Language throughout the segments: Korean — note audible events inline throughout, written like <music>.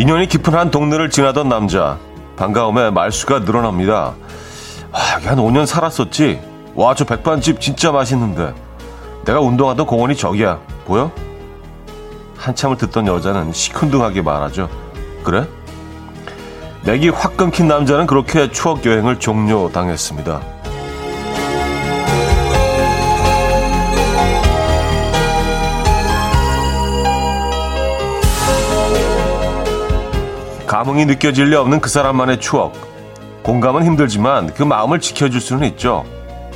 인연이 깊은 한 동네를 지나던 남자. 반가움에 말수가 늘어납니다. 와, 한 5년 살았었지? 와, 저 백반집 진짜 맛있는데. 내가 운동하던 공원이 저기야. 보여? 한참을 듣던 여자는 시큰둥하게 말하죠. 그래? 맥이 확 끊긴 남자는 그렇게 추억 여행을 종료당했습니다. 감흥이 느껴질 리 없는 그 사람만의 추억. 공감은 힘들지만 그 마음을 지켜줄 수는 있죠.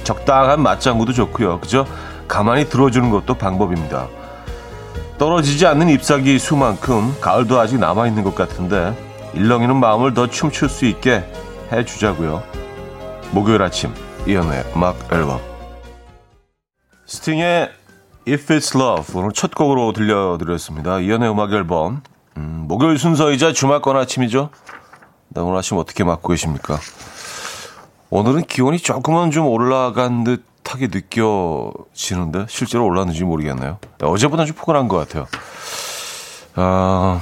적당한 맞장구도 좋고요. 그죠? 가만히 들어주는 것도 방법입니다. 떨어지지 않는 잎사귀 수만큼 가을도 아직 남아있는 것 같은데 일렁이는 마음을 더 춤출 수 있게 해주자고요. 목요일 아침 이연의 음악 앨범 스팅의 If It's Love 오늘 첫 곡으로 들려드렸습니다. 이연의 음악 앨범 음, 목요일 순서이자 주말권 아침이죠. 네, 오늘 아침 어떻게 맞고 계십니까? 오늘은 기온이 조금은 좀 올라간 듯하게 느껴지는데 실제로 올랐는지 모르겠네요. 네, 어제보다 좀 포근한 것 같아요. 아,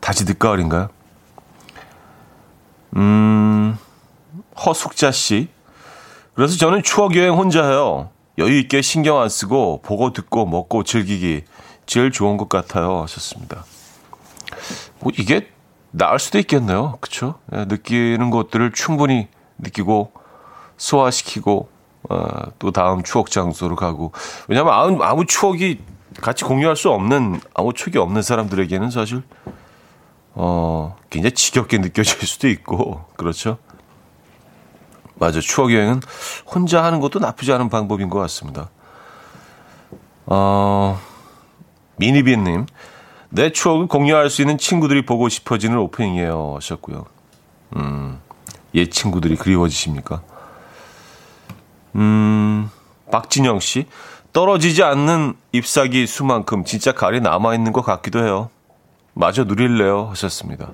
다시 늦가을인가요? 음, 허숙자 씨. 그래서 저는 추억 여행 혼자 해요. 여유 있게 신경 안 쓰고 보고 듣고 먹고 즐기기 제일 좋은 것 같아요. 하셨습니다. 뭐 이게 나을 수도 있겠네요. 그쵸? 네, 느끼는 것들을 충분히 느끼고 소화시키고 어, 또 다음 추억 장소로 가고 왜냐하면 아무, 아무 추억이 같이 공유할 수 없는 아무 추억이 없는 사람들에게는 사실 어, 굉장히 지겹게 느껴질 수도 있고, 그렇죠? 맞아. 추억 여행은 혼자 하는 것도 나쁘지 않은 방법인 것 같습니다. 어, 미니비님, 내 추억을 공유할 수 있는 친구들이 보고 싶어지는 오프닝이에요. 하셨고요. 음, 옛 친구들이 그리워지십니까? 음, 박진영 씨, 떨어지지 않는 잎사귀 수만큼 진짜 가을이 남아있는 것 같기도 해요. 마저 누릴래요 하셨습니다.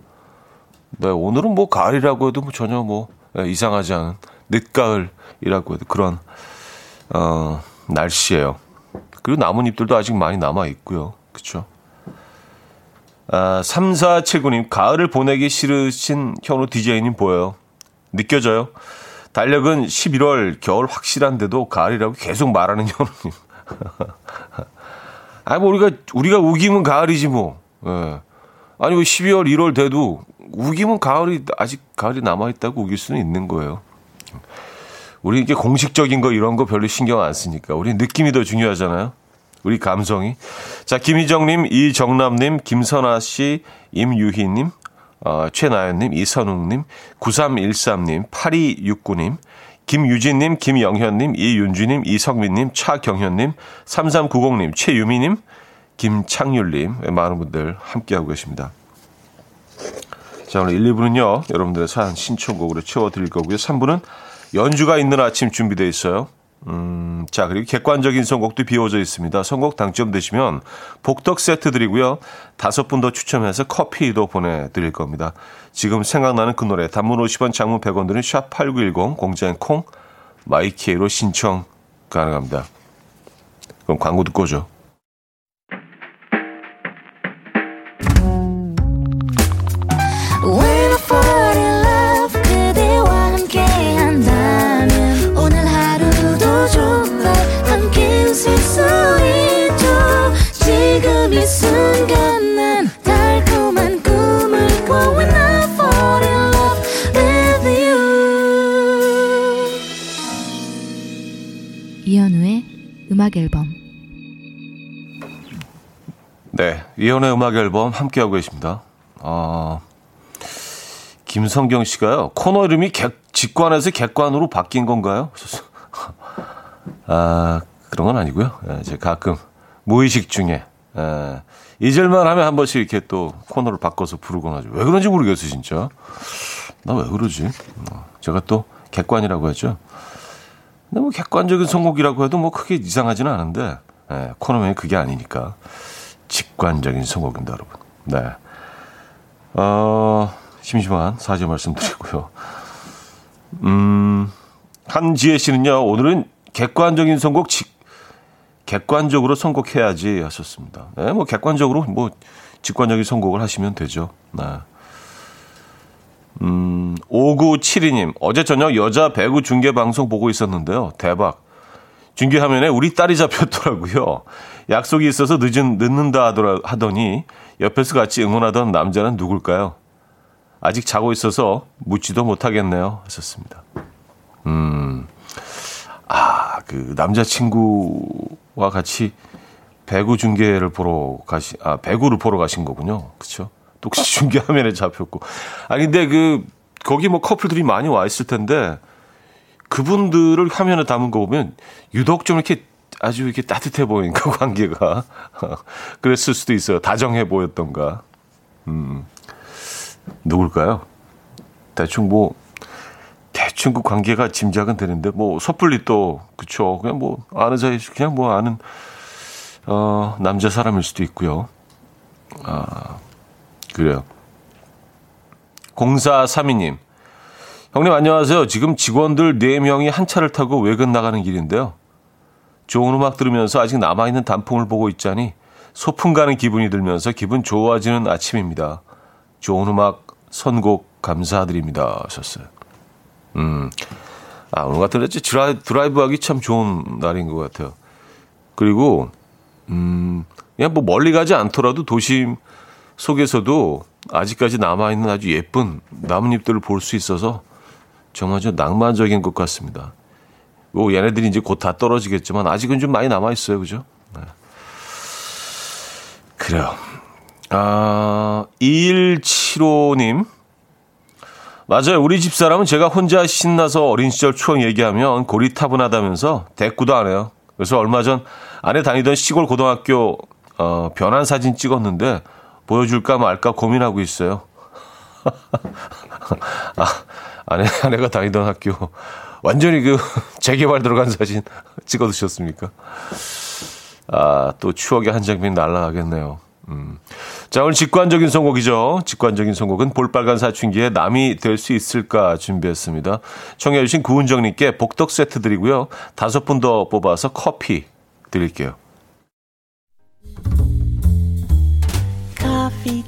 네, 오늘은 뭐 가을이라고 해도 뭐 전혀 뭐 네, 이상하지 않은 늦가을이라고 해도 그런 어, 날씨예요. 그리고 나뭇잎들도 아직 많이 남아 있고요. 그렇죠? 아, 3479님 가을을 보내기 싫으신 현우 DJ님 보여요. 느껴져요. 달력은 11월 겨울 확실한데도 가을이라고 계속 말하는 현우님. <laughs> 아, 뭐 우리가 우리가 우기면 가을이지 뭐. 예. 아니, 뭐 12월, 1월 돼도 우기면 가을이, 아직 가을이 남아있다고 우길 수는 있는 거예요. 우리 이게 공식적인 거 이런 거 별로 신경 안 쓰니까. 우리 느낌이 더 중요하잖아요. 우리 감성이. 자, 김희정님, 이정남님, 김선아 씨, 임유희님, 어, 최나연님, 이선웅님, 9313님, 8269님, 김유진님, 김영현님, 이윤주님, 이성민님, 차경현님, 3390님, 최유미님, 김창률님, 많은 분들 함께하고 계십니다. 자, 오늘 1, 2부는요, 여러분들의 사연 신청곡으로 채워드릴 거고요. 3부는 연주가 있는 아침 준비되어 있어요. 음, 자, 그리고 객관적인 선곡도 비워져 있습니다. 선곡 당첨되시면 복덕 세트 드리고요. 다섯 분 더 추첨해서 커피도 보내드릴 겁니다. 지금 생각나는 그 노래, 단문 50원, 장문 100원 드는 샵8910, 공짜인 콩, 마이케이로 신청 가능합니다. 그럼 광고 듣고 오죠. 음악 앨범 네, 이현의 음악 앨범 함께하고 계십니다. 어, 김성경 씨가요. 코너 이름이 객, 직관에서 객관으로 바뀐 건가요? <laughs> 아, 그런 건 아니고요. 예, 제 가끔 무의식 중에 예, 잊을만 하면 한 번씩 이렇게 또 코너를 바꿔서 부르곤 하죠. 왜 그런지 모르겠어요, 진짜. 나 왜 그러지? 어, 제가 또 객관이라고 했죠. 근데 뭐 객관적인 선곡이라고 해도 뭐 크게 이상하지는 않은데 예, 코너명이 그게 아니니까 직관적인 선곡입니다, 여러분. 네. 어, 심심한 사죄 말씀드리고요. 음, 한지혜 씨는요, 오늘은 객관적인 선곡, 직, 객관적으로 선곡해야지 하셨습니다. 네, 뭐 객관적으로 뭐 직관적인 선곡을 하시면 되죠. 네. 음, 5972님, 어제 저녁 여자 배구 중계 방송 보고 있었는데요. 대박. 중계 화면에 우리 딸이 잡혔더라고요. 약속이 있어서 늦은, 늦는다 하더라, 하더니 옆에서 같이 응원하던 남자는 누굴까요? 아직 자고 있어서 묻지도 못하겠네요. 하셨습니다. 음, 아, 그 남자친구와 같이 배구 중계를 보러 가시, 아, 배구를 보러 가신 거군요. 그쵸? 또 혹시 중계 화면에 잡혔고. 아, 근데 그, 거기 뭐 커플들이 많이 와 있을 텐데, 그분들을 화면에 담은 거 보면, 유독 좀 이렇게 아주 이렇게 따뜻해 보이는 그 관계가. <laughs> 그랬을 수도 있어요. 다정해 보였던가. 음, 누굴까요? 대충 뭐, 대충 그 관계가 짐작은 되는데, 뭐, 섣불리 또, 그쵸. 그냥 뭐, 아는 사이, 그냥 뭐 아는, 어, 남자 사람일 수도 있고요. 아, 그래요. 0432님. 형님 안녕하세요. 지금 직원들 4명이 한 차를 타고 외근 나가는 길인데요. 좋은 음악 들으면서 아직 남아있는 단풍을 보고 있자니 소풍 가는 기분이 들면서 기분 좋아지는 아침입니다. 좋은 음악 선곡 감사드립니다. 하셨어요. 음. 아, 오늘 같은 날 드라이브, 드라이브 하기 참 좋은 날인 것 같아요. 그리고, 음, 그냥 뭐 멀리 가지 않더라도 도심 속에서도 아직까지 남아있는 아주 예쁜 나뭇잎들을 볼 수 있어서 정말 좀 낭만적인 것 같습니다. 뭐 얘네들이 이제 곧 다 떨어지겠지만 아직은 좀 많이 남아 있어요. 그죠? 네. 그래요. 아, 2175님. 맞아요. 우리 집사람은 제가 혼자 신나서 어린 시절 추억 얘기하면 고리타분하다면서 대꾸도 안 해요. 그래서 얼마 전 아내 다니던 시골 고등학교 어, 변환 사진 찍었는데 보여줄까 말까 고민하고 있어요. <laughs> 아, 아내, 아내가 다니던 학교. 완전히 그 <laughs> 재개발 들어간 사진 찍어 두셨습니까? 아, 또 추억의 한 장면이 날아가겠네요. 음. 자, 오늘 직관적인 선곡이죠. 직관적인 선곡은 볼빨간 사춘기에 남이 될 수 있을까 준비했습니다. 청해주신 구은정님께 복덕 세트 드리고요. 다섯 분 더 뽑아서 커피 드릴게요. Coffee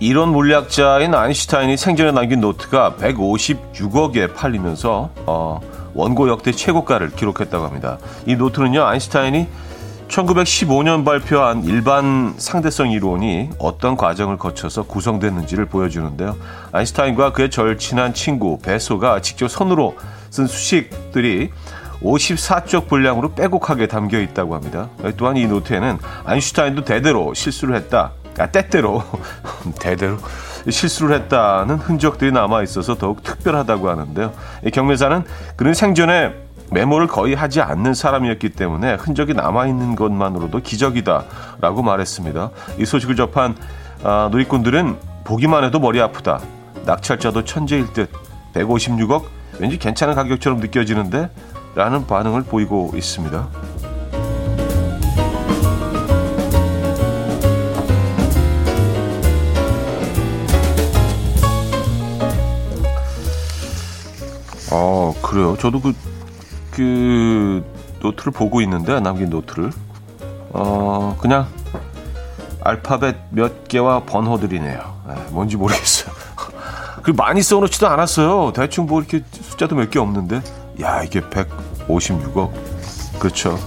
이론 물리학자인 아인슈타인이 생전에 남긴 노트가 156억에 팔리면서 어, 원고 역대 최고가를 기록했다고 합니다. 이 노트는요, 아인슈타인이 1915년 발표한 일반 상대성 이론이 어떤 과정을 거쳐서 구성됐는지를 보여주는데요. 아인슈타인과 그의 절친한 친구 베소가 직접 손으로 쓴 수식들이 54쪽 분량으로 빼곡하게 담겨 있다고 합니다. 또한 이 노트에는 아인슈타인도 대대로 실수를 했다. 아, 때때로, <laughs> 대대로 실수를 했다는 흔적들이 남아 있어서 더욱 특별하다고 하는데요. 이 경매사는 그는 생전에 메모를 거의 하지 않는 사람이었기 때문에 흔적이 남아 있는 것만으로도 기적이다라고 말했습니다. 이 소식을 접한 아, 누리꾼들은 보기만 해도 머리 아프다. 낙찰자도 천재일 듯 156억 왠지 괜찮은 가격처럼 느껴지는데 라는 반응을 보이고 있습니다. 어, 그래요. 저도 그, 그, 노트를 보고 있는데, 남긴 노트를. 어, 그냥, 알파벳 몇 개와 번호들이네요. 네, 뭔지 모르겠어요. <laughs> 그 많이 써놓지도 않았어요. 대충 뭐 이렇게 숫자도 몇 개 없는데. 야, 이게 156억. 그렇죠.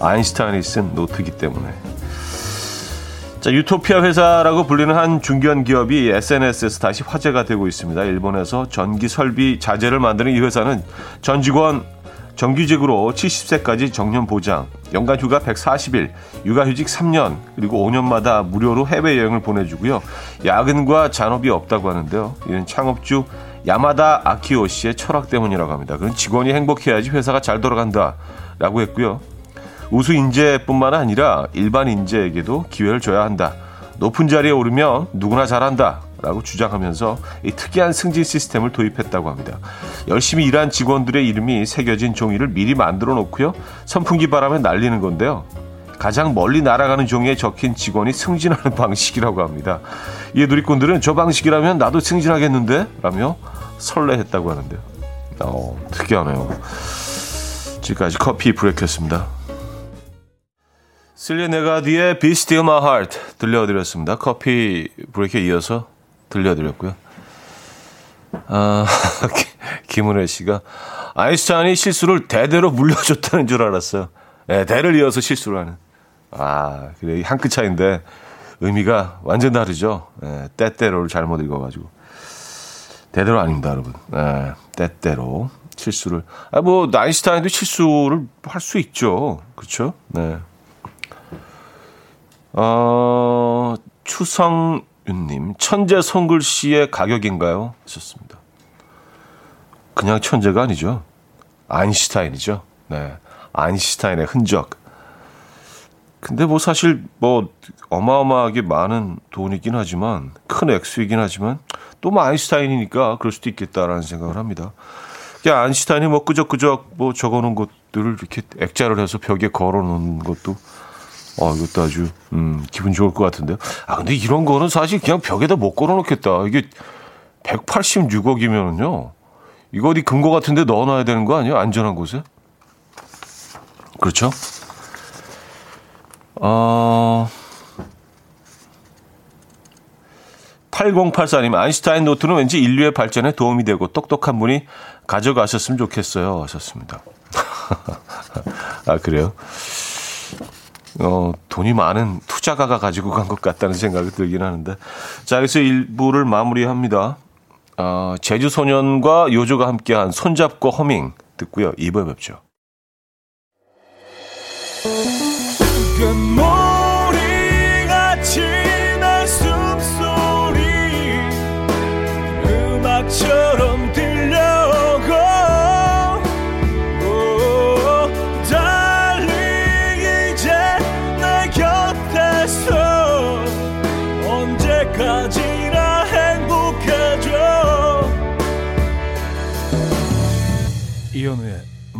아인슈타인이 쓴 노트이기 때문에. 자, 유토피아 회사라고 불리는 한 중견 기업이 SNS에서 다시 화제가 되고 있습니다. 일본에서 전기 설비 자재를 만드는 이 회사는 전 직원 정규직으로 70세까지 정년 보장, 연간 휴가 140일, 육아휴직 3년, 그리고 5년마다 무료로 해외여행을 보내주고요. 야근과 잔업이 없다고 하는데요. 이는 창업주 야마다 아키오 씨의 철학 때문이라고 합니다. 그런 직원이 행복해야지 회사가 잘 돌아간다. 라고 했고요. 우수 인재뿐만 아니라 일반 인재에게도 기회를 줘야 한다. 높은 자리에 오르면 누구나 잘한다. 라고 주장하면서 이 특이한 승진 시스템을 도입했다고 합니다. 열심히 일한 직원들의 이름이 새겨진 종이를 미리 만들어 놓고요. 선풍기 바람에 날리는 건데요. 가장 멀리 날아가는 종이에 적힌 직원이 승진하는 <laughs> 방식이라고 합니다. 이에 누리꾼들은 저 방식이라면 나도 승진하겠는데? 라며 설레했다고 하는데요. 어, 특이하네요. 지금까지 커피 브레이크였습니다. 실리 네가디의 Be Still My Heart 들려드렸습니다. 커피 브레이크에 이어서 들려드렸고요. 아, <laughs> 김은혜 씨가 아인슈타인이 실수를 대대로 물려줬다는 줄 알았어요. 네, 대를 이어서 실수를 하는. 아, 그래. 한 끗 차인데 의미가 완전 다르죠. 네, 때때로를 잘못 읽어가지고. 대대로 아닙니다, 여러분. 네, 때때로 실수를. 아, 뭐, 아인슈타인도 실수를 할 수 있죠. 그렇죠? 네. 어, 추성윤님, 천재 손글씨의 가격인가요? 하셨습니다. 그냥 천재가 아니죠. 아인슈타인이죠. 네. 아인슈타인의 흔적. 근데 뭐 사실 뭐 어마어마하게 많은 돈이긴 하지만 큰 액수이긴 하지만 또 뭐 아인슈타인이니까 그럴 수도 있겠다라는 생각을 합니다. 그냥 아인슈타인이 뭐 끄적끄적 뭐 적어놓은 것들을 이렇게 액자를 해서 벽에 걸어놓은 것도 어 이것도 아주 음 기분 좋을 것 같은데요. 아 근데 이런 거는 사실 그냥 벽에다 못 걸어 놓겠다. 이게 186억이면은요. 이거 어디 금고 같은데 넣어 놔야 되는 거 아니에요? 안전한 곳에? 그렇죠? 어, 8084님, 아인슈타인 노트는 왠지 인류의 발전에 도움이 되고 똑똑한 분이 가져가셨으면 좋겠어요. 하셨습니다. <laughs> 아, 그래요? 어, 돈이 많은 투자가가 가지고 간 것 같다는 생각이 들긴 하는데. 자, 여기서 일부를 마무리합니다. 어, 제주소년과 요조가 함께한 손잡고 허밍 듣고요. 2부에 뵙죠.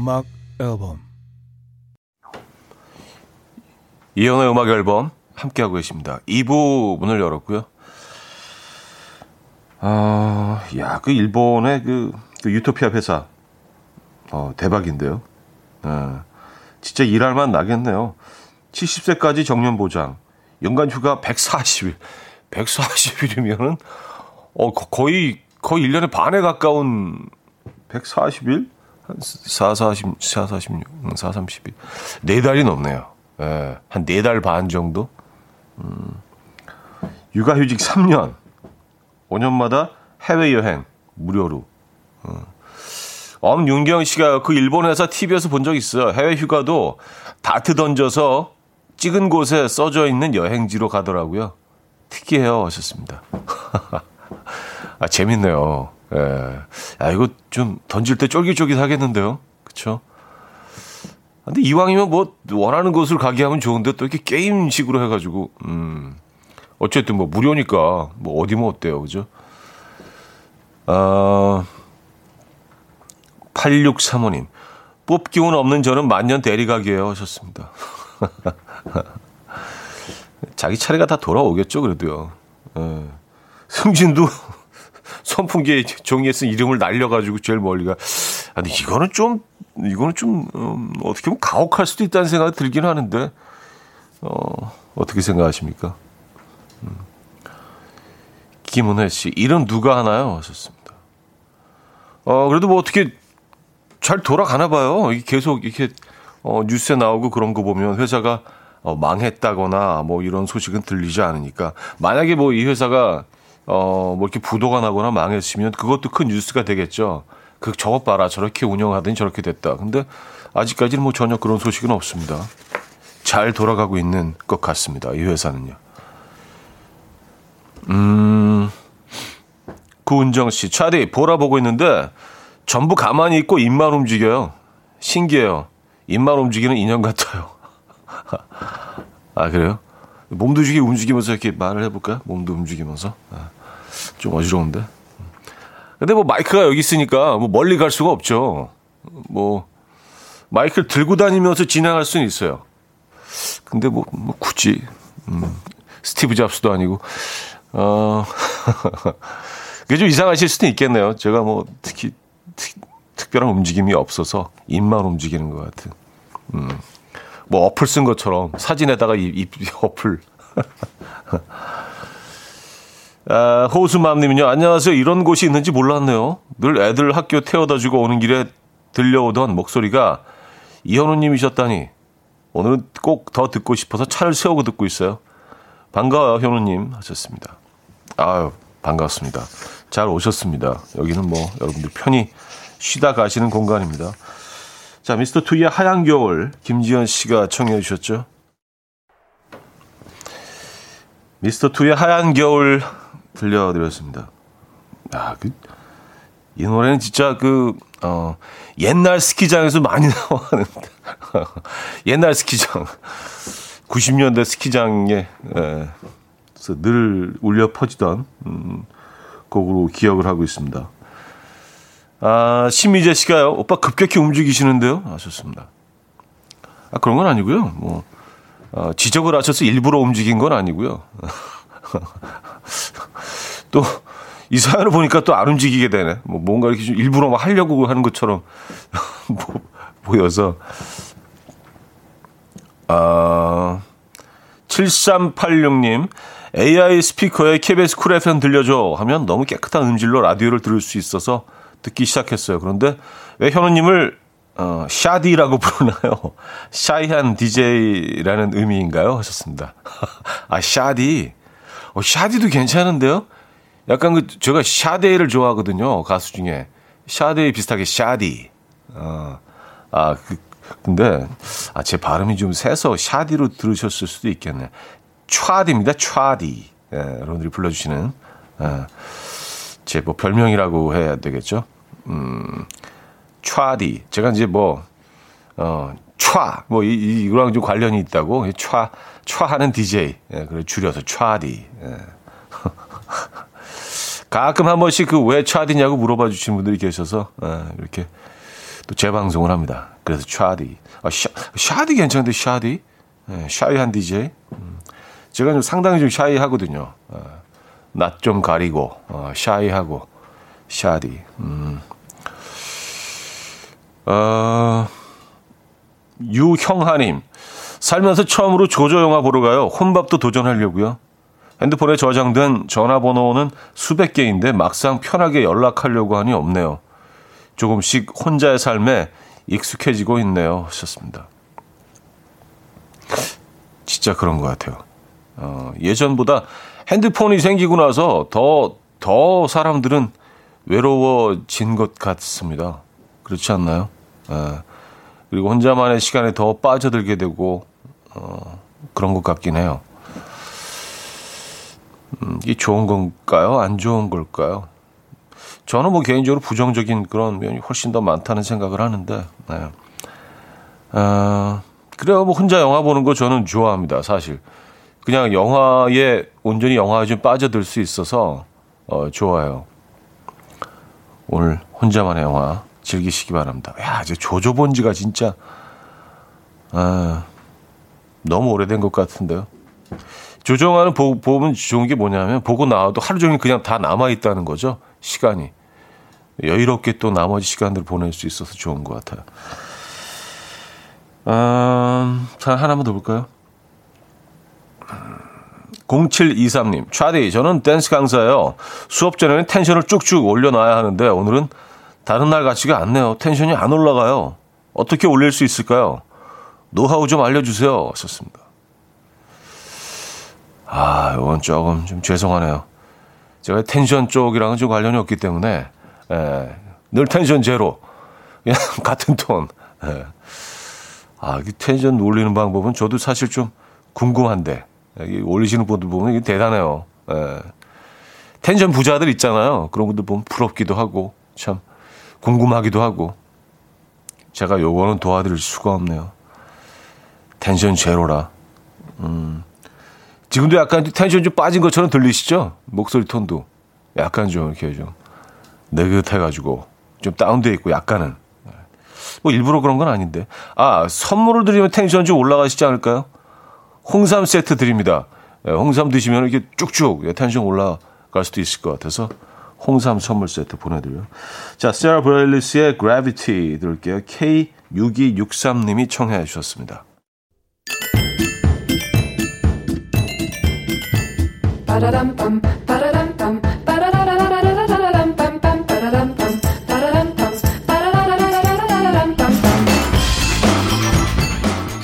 음악 앨범 이현우의 음악 앨범 함께하고 계십니다. 2부 문을 열었고요. 아, 야, 그 일본의 그, 그 유토피아 회사, 어, 대박인데요. 아, 진짜 일할 만 나겠네요. 70세까지 정년 보장, 연간 휴가 140일. 140일이면은, 어, 거의, 거의 1년에 반에 가까운 140일? 한 4, 40, 4, 46, 4, 30일. 네 달이 넘네요. 예, 한 네 달 반 정도? 음, 육아휴직 3년. 5년마다 해외여행 무료로. 어. 엄윤경 씨가 그 일본 회사 TV에서 본 적 있어요. 해외 휴가도 다트 던져서 찍은 곳에 써져 있는 여행지로 가더라고요. 특이해요. 하셨습니다. <laughs> 아, 재밌네요. 예. 아, 이거 좀 던질 때 쫄깃쫄깃 하겠는데요. 그쵸? 근데 이왕이면 뭐 원하는 곳을 가게 하면 좋은데 또 이렇게 게임식으로 해가지고, 음. 어쨌든 뭐 무료니까 뭐 어디면 어때요, 그죠? 어, 8635님. 뽑기운 없는 저는 만년 대리가게요 하셨습니다. <laughs> 자기 차례가 다 돌아오겠죠, 그래도요. 예. 승진도 선풍기에 종이에 쓴 이름을 날려가지고 제일 멀리 가. 아, 근데 이거는 좀, 이거는 좀, 음, 어떻게 보면 가혹할 수도 있다는 생각이 들긴 하는데, 어, 어떻게 생각하십니까? 김은혜 씨, 이름 누가 하나요? 하셨습니다. 어, 그래도 뭐 어떻게 잘 돌아가나 봐요. 계속 이렇게, 어, 뉴스에 나오고 그런 거 보면 회사가 어, 망했다거나 뭐 이런 소식은 들리지 않으니까. 만약에 뭐 이 회사가, 어, 뭐 이렇게 부도가 나거나 망했으면 그것도 큰 뉴스가 되겠죠. 그 저것 봐라. 저렇게 운영하더니 저렇게 됐다. 근데 아직까지는 뭐 전혀 그런 소식은 없습니다. 잘 돌아가고 있는 것 같습니다. 이 회사는요. 음, 구은정 씨, 차디 보라 보고 있는데 전부 가만히 있고 입만 움직여요. 신기해요. 입만 움직이는 인형 같아요. <laughs> 아, 그래요? 몸도 움직이 움직이면서 이렇게 말을 해볼까요? 몸도 움직이면서. 아, 좀 어지러운데. 근데 뭐 마이크가 여기 있으니까 뭐 멀리 갈 수가 없죠. 뭐 마이크를 들고 다니면서 진행할 수는 있어요. 근데 뭐, 뭐 굳이 음, 스티브 잡스도 아니고 어 <laughs> 그게 좀 이상하실 수도 있겠네요. 제가 뭐 특히 특, 특별한 움직임이 없어서 입만 움직이는 것 같은. 음. 뭐 어플 쓴 것처럼 사진에다가 이, 이 <laughs> 어플. 아, 호수맘님은요, 안녕하세요. 이런 곳이 있는지 몰랐네요. 늘 애들 학교 태워다 주고 오는 길에 들려오던 목소리가 이현우님이셨다니. 오늘은 꼭 더 듣고 싶어서 차를 세우고 듣고 있어요. 반가워요, 현우님. 하셨습니다. 아유, 반갑습니다. 잘 오셨습니다. 여기는 뭐, 여러분들 편히 쉬다 가시는 공간입니다. 자, 미스터 투의 하얀 겨울, 김지현 씨가 청해 주셨죠? 미스터 투의 하얀 겨울 들려드렸습니다. 아, 그, 이 노래는 진짜 그, 어, 옛날 스키장에서 많이 <laughs> 나오는, 옛날 스키장. 90년대 스키장에, 에, 늘 울려 퍼지던, 음, 곡으로 기억을 하고 있습니다. 아, 심미재 씨가요, 오빠 급격히 움직이시는데요? 하셨습니다. 아, 그런 건 아니고요. 뭐, 어, 지적을 하셔서 일부러 움직인 건 아니고요. <laughs> <laughs> 또, 이 사연을 보니까 또 안 움직이게 되네. 뭐, 뭔가 이렇게 좀 일부러 막 하려고 하는 것처럼 <laughs> 보여서. 아, 7386님, AI 스피커에 KBS 쿨 FM 들려줘 하면 너무 깨끗한 음질로 라디오를 들을 수 있어서 듣기 시작했어요. 그런데 왜 현우님을 어, 샤디라고 <laughs> 부르나요? shy한 DJ라는 의미인가요? 하셨습니다. 아, 샤디. 어, 샤디도 괜찮은데요? 약간 그, 제가 샤데이를 좋아하거든요. 가수 중에. 샤데이 비슷하게 샤디. 어, 아, 그, 근데, 아, 제 발음이 좀 세서 샤디로 들으셨을 수도 있겠네. 촤디입니다. 촤디. 예, 여러분들이 불러주시는. 예. 제뭐 별명이라고 해야 되겠죠. 음, 촤디. 제가 이제 뭐, 어, 촤, 뭐, 이, 이거랑 좀 관련이 있다고. 촤, 촤 하는 DJ. 예, 그래, 줄여서 촤디. 예. <laughs> 가끔 한 번씩 그 왜 촤디냐고 물어봐 주시는 분들이 계셔서, 예, 이렇게 또 재방송을 합니다. 그래서 촤디. 아, 샤, 샤디 괜찮은데, 샤디? 예, 샤이한 DJ. 음, 제가 좀 상당히 좀 샤이하거든요. 예. 낯좀 가리고 어, 샤이하고 샤디. 음. 어, 유형하님 살면서 처음으로 조조 영화 보러 가요. 혼밥도 도전하려고요. 핸드폰에 저장된 전화번호는 수백 개인데 막상 편하게 연락하려고 하니 없네요. 조금씩 혼자의 삶에 익숙해지고 있네요. 하셨습니다. 진짜 그런 것 같아요. 어, 예전보다 핸드폰이 생기고 나서 더, 더 사람들은 외로워진 것 같습니다. 그렇지 않나요? 예. 그리고 혼자만의 시간에 더 빠져들게 되고, 어, 그런 것 같긴 해요. 음, 이게 좋은 건가요? 안 좋은 걸까요? 저는 뭐 개인적으로 부정적인 그런 면이 훨씬 더 많다는 생각을 하는데, 네. 어, 그래요. 뭐 혼자 영화 보는 거 저는 좋아합니다, 사실. 그냥 영화에 온전히 영화에 좀 빠져들 수 있어서 어, 좋아요. 오늘 혼자만의 영화 즐기시기 바랍니다. 야, 이제 조조 본 지가 진짜 아, 너무 오래된 것 같은데요. 조정하는 보, 보면 좋은 게 뭐냐면 보고 나와도 하루 종일 그냥 다 남아 있다는 거죠. 시간이 여유롭게 또 나머지 시간들을 보낼 수 있어서 좋은 것 같아요. 음, 자 하나만 더 볼까요? 0723님, 촤디, 저는 댄스 강사예요. 수업 전에는 텐션을 쭉쭉 올려놔야 하는데 오늘은 다른 날 같지가 않네요. 텐션이 안 올라가요. 어떻게 올릴 수 있을까요? 노하우 좀 알려주세요. 썼습니다. 아, 이건 조금 좀 죄송하네요. 제가 텐션 쪽이랑은 좀 관련이 없기 때문에, 예, 늘 텐션 제로. 그냥 <laughs> 같은 톤. 예. 아, 이 텐션 올리는 방법은 저도 사실 좀 궁금한데, 올리시는 분들 보면 이게 대단해요. 예. 텐션 부자들 있잖아요. 그런 분들 보면 부럽기도 하고 참 궁금하기도 하고 제가 요거는 도와드릴 수가 없네요. 텐션 제로라. 음. 지금도 약간 텐션 좀 빠진 것처럼 들리시죠? 목소리 톤도. 약간 좀 이렇게 좀 느긋해가지고 좀 다운돼 있고 약간은. 뭐 일부러 그런 건 아닌데. 아, 선물을 드리면 텐션 좀 올라가시지 않을까요? 홍삼 세트 드립니다. 예, 홍삼 드시면 이렇게 쭉쭉 예, 텐션 올라갈 수도 있을 것 같아서 홍삼 선물 세트 보내드려요. 자, 세라 브레일리스의 Gravity 들을게요. K6263님이 청해 주셨습니다.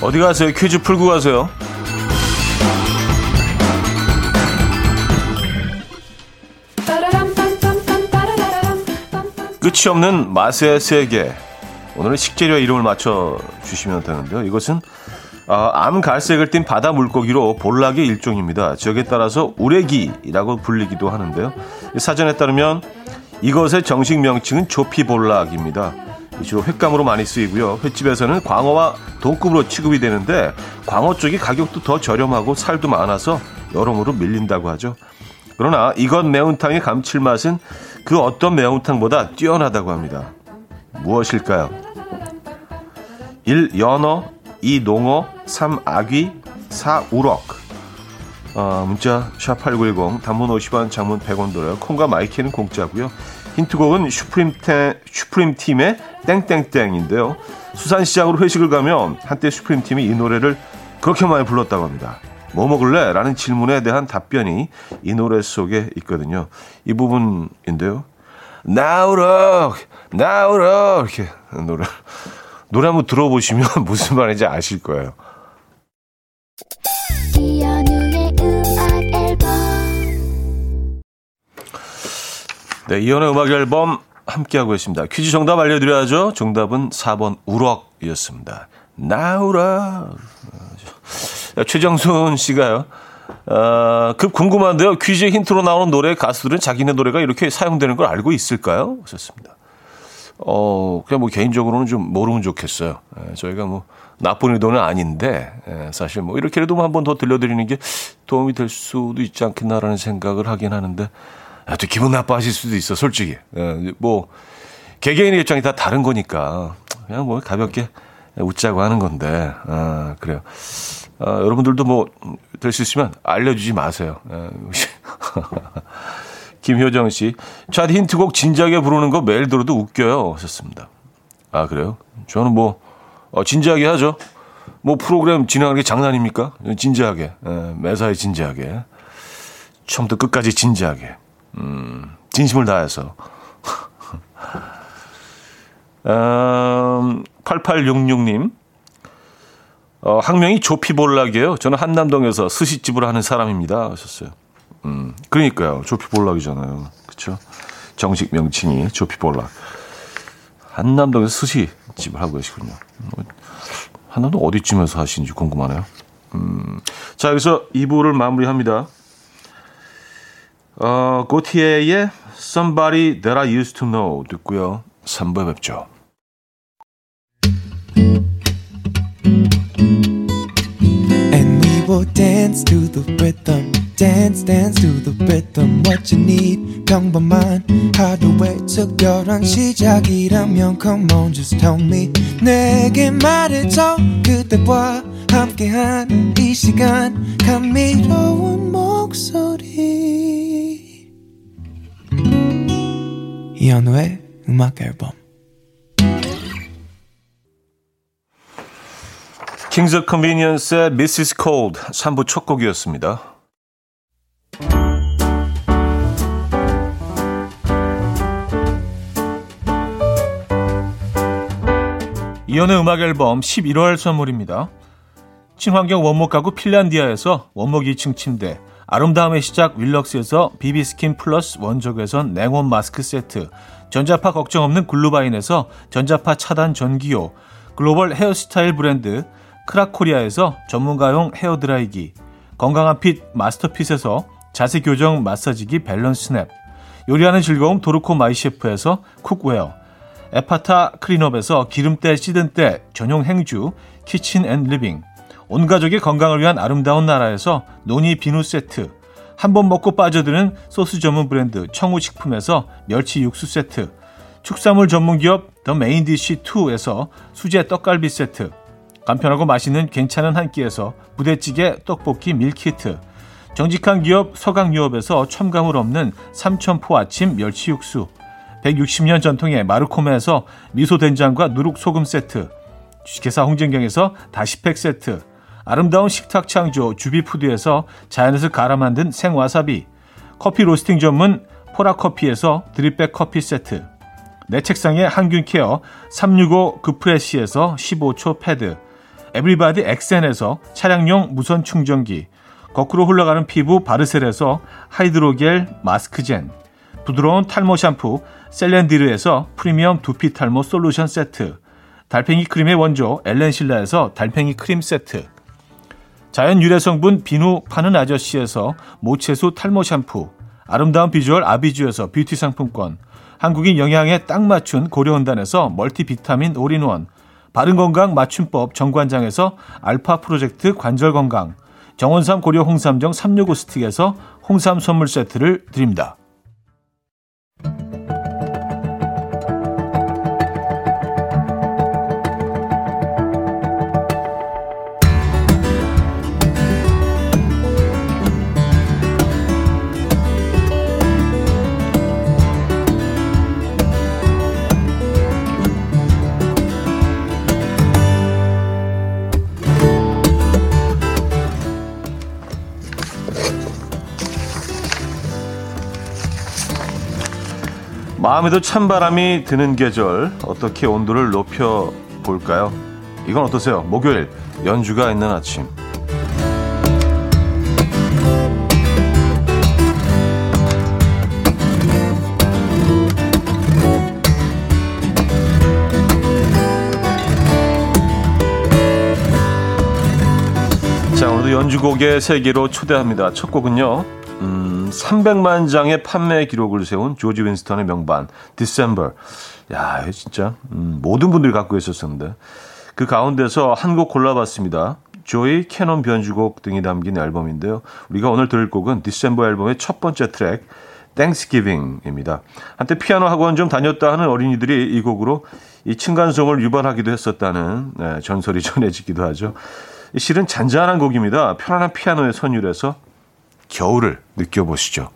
어디 가세요? 퀴즈 풀고 가세요. 끝이 없는 맛의 세계. 오늘은 식재료 이름을 맞춰 주시면 되는데요. 이것은 어, 암 갈색을 띤 바다 물고기로 볼락의 일종입니다. 지역에 따라서 우레기라고 불리기도 하는데요. 사전에 따르면 이것의 정식 명칭은 조피볼락입니다. 주로 횟감으로 많이 쓰이고요. 횟집에서는 광어와 동급으로 취급이 되는데 광어 쪽이 가격도 더 저렴하고 살도 많아서 여러모로 밀린다고 하죠. 그러나 이것 매운탕의 감칠맛은 그 어떤 매운탕보다 뛰어나다고 합니다. 무엇일까요? 1. 연어 2. 농어 3. 아귀 4. 우럭 어, 문자 샵8910 단문 50원 장문 100원 들어요. 콩과 마이케이는 공짜고요. 힌트곡은 슈프림, 테, 슈프림 팀의 땡땡땡인데요. 수산시장으로 회식을 가면 한때 슈프림 팀이 이 노래를 그렇게 많이 불렀다고 합니다. 뭐 먹을래? 라는 질문에 대한 답변이 이 노래 속에 있거든요. 이 부분인데요. 나우럭, 나우럭, 이렇게 노래. 노래 한번 들어보시면 <laughs> 무슨 말인지 아실 거예요. 네, 이연의 음악 앨범 함께하고 있습니다. 퀴즈 정답 알려드려야죠. 정답은 4번 우럭이었습니다. 나우럭. 최정순 씨가요. 어, 급 궁금한데요. 퀴즈 힌트로 나오는 노래 가수들은 자기네 노래가 이렇게 사용되는 걸 알고 있을까요? 하셨습니다. 어, 그냥 뭐 개인적으로는 좀 모르면 좋겠어요. 예, 저희가 뭐 나쁜 의도는 아닌데, 예, 사실 뭐 이렇게라도 한 번 더 들려드리는 게 도움이 될 수도 있지 않겠나라는 생각을 하긴 하는데, 아, 또 기분 나빠하실 수도 있어, 솔직히. 예, 뭐, 개개인의 입장이 다 다른 거니까, 그냥 뭐 가볍게 웃자고 하는 건데, 아, 그래요. 어, 여러분들도 뭐 될 수 있으면 알려주지 마세요. 어, <laughs> 김효정 씨, 차트 힌트곡 진지하게 부르는 거 매일 들어도 웃겨요. 하셨습니다. 아, 그래요? 저는 뭐, 어, 진지하게 하죠. 뭐 프로그램 진행하는 게 장난입니까? 진지하게. 예, 매사에 진지하게. 처음부터 끝까지 진지하게. 음, 진심을 다해서. <laughs> 음, 8866님. 어, 학명이 조피볼락이에요. 저는 한남동에서 스시집을 하는 사람입니다. 하셨어요. 음, 그러니까요. 조피볼락이잖아요. 그쵸? 정식 명칭이 조피볼락. 한남동에서 스시 집을 하고 계시군요. 뭐, 한남동 어디쯤에서 하시는지 궁금하네요. 음, 자, 여기서 2부를 마무리합니다. 어, 고티에의 Somebody That I Used To Know 듣고요. 3부에 뵙죠. Dance to the rhythm. Dance, dance to the rhythm. What you need, 평범한 하루의 특별한 시작이라면 Come on, just tell me. 내게 말해줘. 그대와 함께한 이 시간. 감미로운 목소리. 이현우의 음악 앨범. 킹스 오브 컨비니언스의 Mrs. Cold 3부 첫 곡이었습니다. 이현우의 음악 앨범 11월 선물입니다. 친환경 원목 가구 핀란디아에서 원목 2층 침대, 아름다움의 시작 윌럭스에서 비비스킨 플러스 원적외선 냉온 마스크 세트, 전자파 걱정 없는 글루바인에서 전자파 차단 전기요, 글로벌 헤어스타일 브랜드 크라코리아에서 전문가용 헤어드라이기, 건강한 핏 마스터핏에서 자세 교정 마사지기 밸런스 냅, 요리하는 즐거움 도르코 마이셰프에서 쿡웨어, 에파타 클린업에서 기름때 찌든 때 전용 행주 키친 앤 리빙, 온 가족의 건강을 위한 아름다운 나라에서 노니 비누 세트, 한 번 먹고 빠져드는 소스 전문 브랜드 청우식품에서 멸치 육수 세트, 축산물 전문 기업 더 메인디시 2에서 수제 떡갈비 세트, 간편하고 맛있는 괜찮은 한 끼에서 부대찌개 떡볶이 밀키트, 정직한 기업 서강유업에서 첨가물 없는 삼천포 아침 멸치 육수, 160년 전통의 마루코메에서 미소된장과 누룩소금 세트, 주식회사 홍진경에서 다시팩 세트, 아름다운 식탁 창조 주비푸드에서 자연에서 갈아 만든 생와사비, 커피 로스팅 전문 포라커피에서 드립백 커피 세트, 내 책상에 항균케어 365 그프레시에서 15초 패드, 에브리바디 엑센에서 차량용 무선 충전기, 거꾸로 흘러가는 피부 바르셀에서 하이드로겔 마스크팩, 부드러운 탈모 샴푸 셀렌디르에서 프리미엄 두피 탈모 솔루션 세트, 달팽이 크림의 원조 엘렌실라에서 달팽이 크림 세트, 자연 유래 성분 비누 파는 아저씨에서 모체수 탈모 샴푸, 아름다운 비주얼 아비주에서 뷰티 상품권, 한국인 영양에 딱 맞춘 고려은단에서 멀티비타민 올인원, 바른건강 맞춤법 정관장에서 알파 프로젝트 관절건강, 정원삼 고려 홍삼정 365 스틱에서 홍삼 선물 세트를 드립니다. 마음에도 찬바람이 드는 계절 어떻게 온도를 높여 볼까요? 이건 어떠세요? 목요일 연주가 있는 아침 자 오늘도 연주곡의 세계로 초대합니다. 첫 곡은요. 300만 장의 판매 기록을 세운 조지 윈스턴의 명반 December. 야, 진짜 음, 모든 분들이 갖고 있었었는데 그 가운데서 한 곡 골라봤습니다. 조이 캐논 변주곡 등이 담긴 앨범인데요. 우리가 오늘 들을 곡은 December 앨범의 첫 번째 트랙 Thanksgiving입니다. 한때 피아노 학원 좀 다녔다 하는 어린이들이 이 곡으로 이 층간소음을 유발하기도 했었다는 네, 전설이 <laughs> 전해지기도 하죠. 실린 잔잔한 곡입니다. 편안한 피아노의 선율에서 겨울을 느껴보시죠.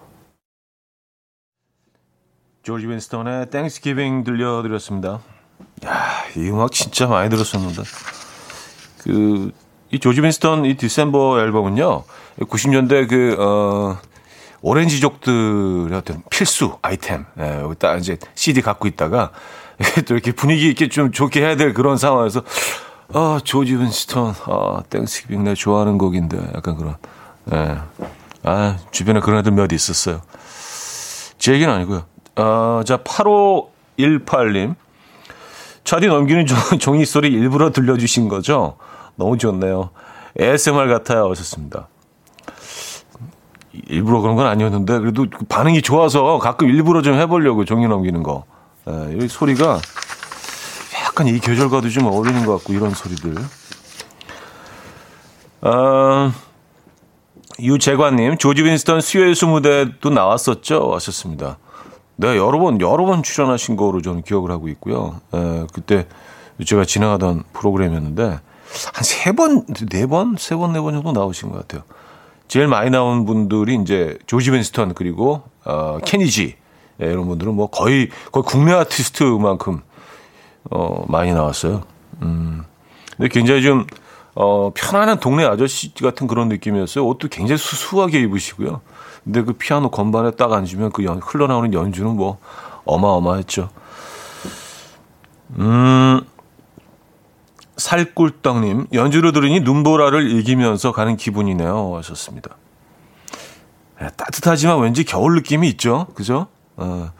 조지 윈스턴의 Thanksgiving 들려드렸습니다. 야, 이 음악 진짜 많이 들었었는데. 그, 이 조지 윈스턴 이 December 앨범은요, 90년대 그, 어, 오렌지족들의 어떤 필수 아이템. 예, 여기 딱 이제 CD 갖고 있다가, <laughs> 또 이렇게 분위기 있게 좀 좋게 해야 될 그런 상황에서, 아, 조지 윈스턴, 아, 땡스기빙 내가 좋아하는 곡인데, 약간 그런, 예. 아, 주변에 그런 애들 몇 있었어요. 제 얘기는 아니고요. 어, 자, 8518님. 차디 넘기는 종이 소리 일부러 들려주신 거죠? 너무 좋네요. ASMR 같아요. 하셨습니다. 일부러 그런 건 아니었는데, 그래도 반응이 좋아서 가끔 일부러 좀 해보려고 종이 넘기는 거. 예, 이 소리가 약간 이 계절과도 좀 어울리는 것 같고, 이런 소리들. 어, 유재관님, 조지 윈스턴 수요일 수 무대도 나왔었죠? 하셨습니다. 네, 여러 번, 여러 번 출연하신 거로 저는 기억을 하고 있고요. 에, 그때 제가 진행하던 프로그램이었는데, 한 세 번, 네 번, 세 번, 네 번 정도 나오신 것 같아요. 제일 많이 나온 분들이 이제 조지 윈스턴 그리고, 어, 케니지. 예, 이런 분들은 뭐 거의, 거의 국내 아티스트만큼, 어, 많이 나왔어요. 음. 근데 굉장히 좀, 어, 편안한 동네 아저씨 같은 그런 느낌이었어요. 옷도 굉장히 수수하게 입으시고요. 근데 그 피아노 건반에 딱 앉으면 그 연, 흘러나오는 연주는 뭐 어마어마했죠. 음, 살꿀떡님, 연주를 들으니 눈보라를 이기면서 가는 기분이네요. 하셨습니다. 네, 따뜻하지만 왠지 겨울 느낌이 있죠. 그죠? 어,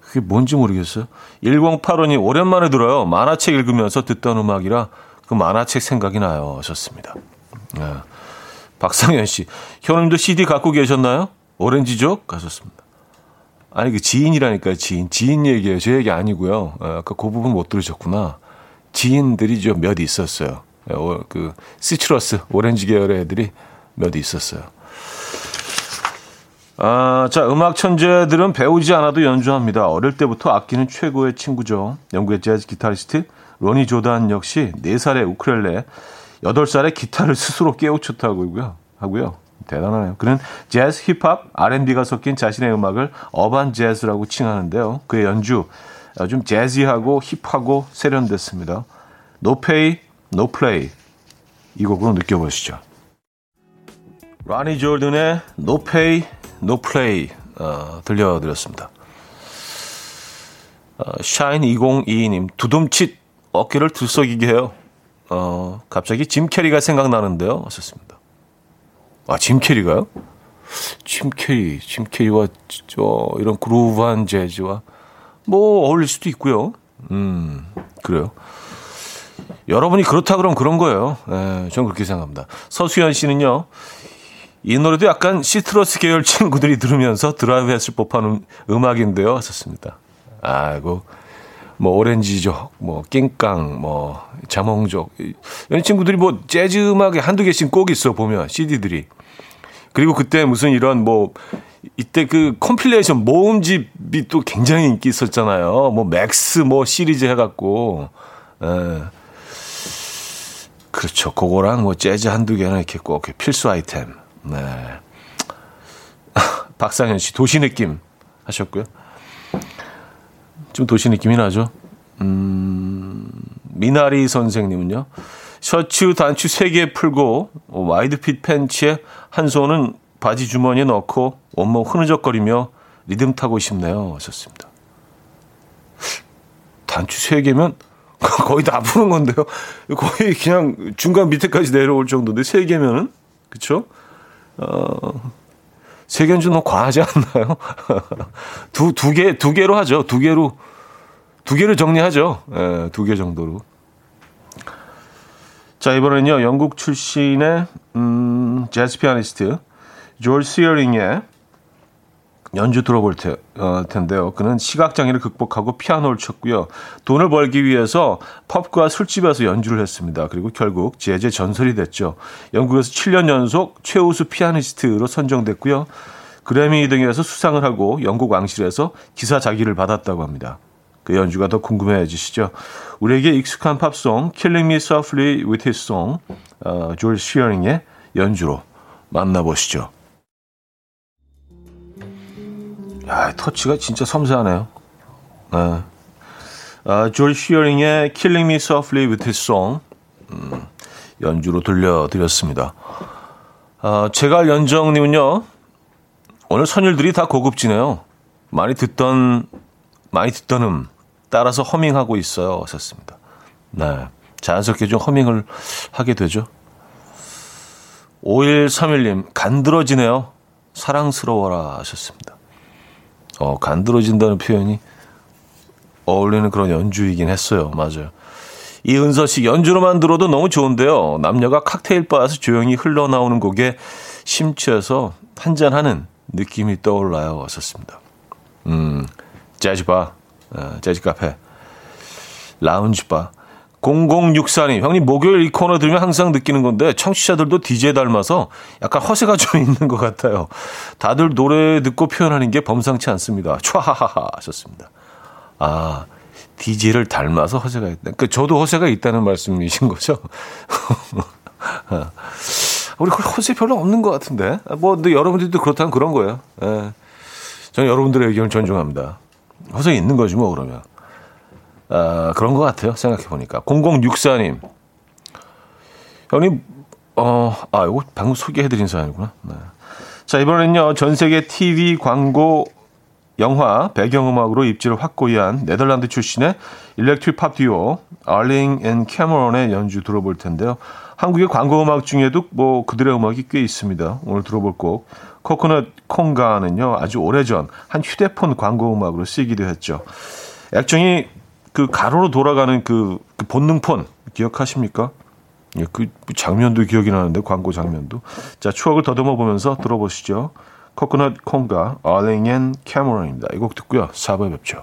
그게 뭔지 모르겠어요. 1085님, 오랜만에 들어요. 만화책 읽으면서 듣던 음악이라 그 만화책 생각이 나요. 하셨습니다. 네. 박상현 씨, 현님도 CD 갖고 계셨나요? 오렌지족? 하셨습니다. 아니, 그 지인이라니까요, 지인. 지인 얘기예요. 제 얘기 아니고요. 아, 아까 그 부분 못 들으셨구나. 지인들이 좀 몇 있었어요. 어, 그 시트러스 오렌지 계열의 애들이 몇 있었어요. 아, 자, 음악 천재들은 배우지 않아도 연주합니다. 어릴 때부터 악기는 최고의 친구죠. 영국의 재즈 기타리스트 로니 조단 역시 4살에 우크렐레, 8살에 기타를 스스로 깨우쳤다고 하고요. 대단하네요. 그는 재즈, 힙합, R&B가 섞인 자신의 음악을 어반 재즈라고 칭하는데요. 그의 연주 좀 재즈하고 힙하고 세련됐습니다. No pay, no play. 이 곡으로 느껴보시죠. 라니 조던의 No pay, no play 어, 들려드렸습니다. 어, 샤인 2022님 두둠칫 어깨를 들썩이게 해요. 어, 갑자기 짐 캐리가 생각나는데요. 하셨습니다. 아, 짐 캐리가요? 짐 캐리, 짐 캐리와 저 이런 그루브한 재즈와 뭐 어울릴 수도 있고요. 음, 그래요. 여러분이 그렇다 그러면 그런 거예요. 예, 저는 그렇게 생각합니다. 서수연 씨는요. 이 노래도 약간 시트러스 계열 <laughs> 친구들이 들으면서 드라이브 했을 법한 음, 음악인데요. 하셨습니다. 아이고. 뭐 오렌지족, 뭐 낑깡, 뭐 자몽족 이런 친구들이 뭐 재즈 음악에 한두 개씩 꼭 있어 보면 CD들이. 그리고 그때 무슨 이런 뭐 이때 그 compilation 모음집이 또 굉장히 인기 있었잖아요. 뭐 맥스 뭐 시리즈 해갖고. 에. 예. 그렇죠. 그거랑 뭐 재즈 한두 개는 이렇게 꼭 필수 아이템. 네. <laughs> 박상현 씨, 도시 느낌 하셨고요. 좀 도시 느낌이 나죠. 음, 미나리 선생님은요. 셔츠 단추 3개 풀고 wide fit 팬츠에 한 손은 바지 주머니에 넣고 온몸 흐느적거리며 리듬 타고 싶네요. 하셨습니다. 단추 3개면 <laughs> 거의 다 푸는 건데요. 거의 그냥 중간 밑에까지 내려올 정도인데 세 개면은 그쵸? 어, 세 개는 좀 너무 과하지 않나요? <laughs> 두, 두 개, 두 개로 하죠. 두 개로, 두 개를 정리하죠. 예, 두 개 정도로. 자, 이번엔요, 영국 출신의, 음, 재즈 피아니스트, 조지 시어링의 연주 들어볼 테, 어, 텐데요. 그는 시각장애를 극복하고 피아노를 쳤고요. 돈을 벌기 위해서 펍과 술집에서 연주를 했습니다. 그리고 결국 재즈 전설이 됐죠. 영국에서 7년 연속 최우수 피아니스트로 선정됐고요. 그래미 등에서 수상을 하고 영국 왕실에서 기사 자기를 받았다고 합니다. 그 연주가 더 궁금해지시죠? 우리에게 익숙한 팝송 Killing Me Softly with His Song 어, 조지 시어링의 연주로 만나보시죠. 야, 터치가 진짜 섬세하네요. 네. 아, 조지 시어링의 Killing Me Softly with His Song 음, 연주로 들려드렸습니다. 아, 제갈 연정님은요. 오늘 선율들이 다 고급지네요. 많이 듣던 많이 듣던 음 따라서 허밍하고 있어요. 하셨습니다. 네. 자연스럽게 좀 허밍을 하게 되죠. 5131님, 간드러지네요. 사랑스러워라 하셨습니다. 어, 간드러진다는 표현이 어울리는 그런 연주이긴 했어요. 맞아요. 이은서 씨 연주로만 들어도 너무 좋은데요. 남녀가 칵테일 바에서 조용히 흘러나오는 곡에 심취해서 한잔하는 느낌이 떠올라요. 왔었습니다. 음, 재즈바, 어, 재즈 카페, 라운지바. 0064님, 형님, 목요일 이 코너 들으면 항상 느끼는 건데, 청취자들도 DJ 닮아서 약간 허세가 좀 <laughs> 있는 것 같아요. 다들 노래 듣고 표현하는 게 범상치 않습니다. 촤하하하 하셨습니다. 아, DJ를 닮아서 허세가 있다. 그, 저도 허세가 있다는 말씀이신 거죠? <laughs> 우리 허세 별로 없는 것 같은데. 뭐, 근데 여러분들도 그렇다면 그런 거예요. 예. 저는 여러분들의 의견을 존중합니다. 허세 있는 거지, 뭐, 그러면. 아, 그런 것 같아요. 생각해 보니까. 0064님. 형님, 어, 아, 이거 방금 소개해드린 사연이구나. 네. 자, 이번엔요, 전 세계 TV 광고 영화 배경음악으로 입지를 확고히 한 네덜란드 출신의 일렉트릭 팝 듀오 얼링 앤 캐머런의 연주 들어볼 텐데요. 한국의 광고 음악 중에도 뭐 그들의 음악이 꽤 있습니다. 오늘 들어볼 곡 Coconut Conga는요 아주 오래전 한 휴대폰 광고 음악으로 쓰기도 했죠. 액정이 그 가로로 돌아가는 그, 그 본능폰 기억하십니까? 예, 그 장면도 기억이 나는데 광고 장면도 자 추억을 더듬어 보면서 들어보시죠. Coconut Conga 얼링 앤 캐머런입니다. 이 곡 듣고요. 4부에 뵙죠.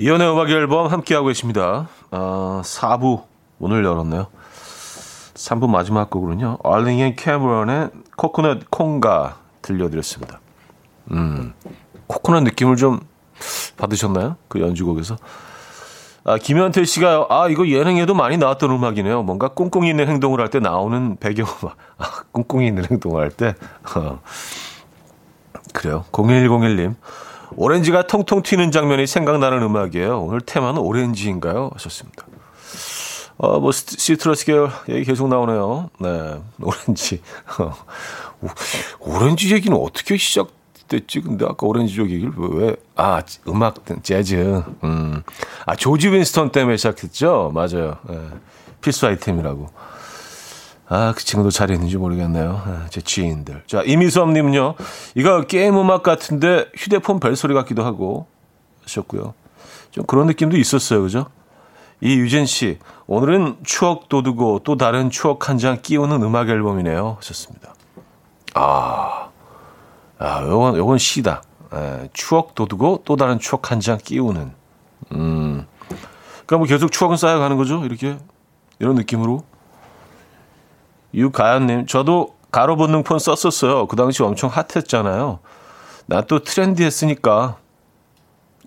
이현우의 음악 앨범 함께하고 계십니다. 아, 4부 오늘 열었네요. 3부 마지막 곡으로는요. 얼링 앤 캐머런의 Coconut Conga 들려드렸습니다. 음, 코코넛 느낌을 좀 받으셨나요? 그 연주곡에서. 아, 김현태 씨가, 아, 이거 예능에도 많이 나왔던 음악이네요. 뭔가 꿍꿍이 있는 행동을 할 때 나오는 배경음악. 아, 꿍꿍이 있는 행동을 할 때. 어. 그래요. 0101님. 오렌지가 통통 튀는 장면이 생각나는 음악이에요. 오늘 테마는 오렌지인가요? 하셨습니다. 어, 뭐, 시트러스 계열 얘기 계속 나오네요. 네, 오렌지. <laughs> 오렌지 얘기는 어떻게 시작됐지? 근데 아까 오렌지족 얘기를 왜, 아, 음악, 재즈. 음. 아, 조지 윈스턴 때문에 시작했죠? 맞아요. 네, 필수 아이템이라고. 아, 그 친구도 잘 있는지 모르겠네요. 아, 제 지인들. 자, 이미수님은요, 이거 게임 음악 같은데 휴대폰 벨소리 같기도 하고 하셨고요. 좀 그런 느낌도 있었어요. 그죠? 이유진 씨, 오늘은 추억 돋우고 또 다른 추억 한 장 끼우는 음악 앨범이네요. 하셨습니다. 아, 아, 요건, 요건 시다. 에, 추억 돋우고 또 다른 추억 한 장 끼우는. 음. 그러니까 뭐 계속 추억은 쌓여가는 거죠. 이렇게. 이런 느낌으로. 유가연님, 저도 가로 본능 폰 썼었어요. 그 당시 엄청 핫했잖아요. 나 또 트렌디했으니까.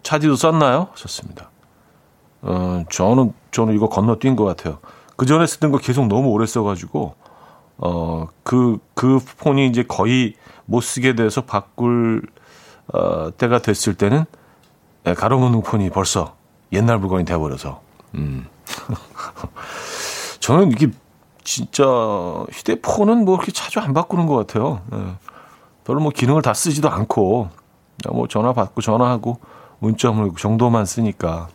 차디도 썼나요? 썼습니다. 어, 저는, 저는 이거 건너뛴 것 같아요. 그 전에 쓰던 거 계속 너무 오래 써가지고, 어, 그, 그 폰이 이제 거의 못 쓰게 돼서 바꿀, 어, 때가 됐을 때는, 예, 가로 본능 폰이 벌써 옛날 물건이 돼버려서, 음. <laughs> 저는 이게 진짜 휴대폰은 뭐 이렇게 자주 안 바꾸는 것 같아요. 예. 별로 뭐 기능을 다 쓰지도 않고 뭐 전화 받고 전화하고 문자 뭐 정도만 쓰니까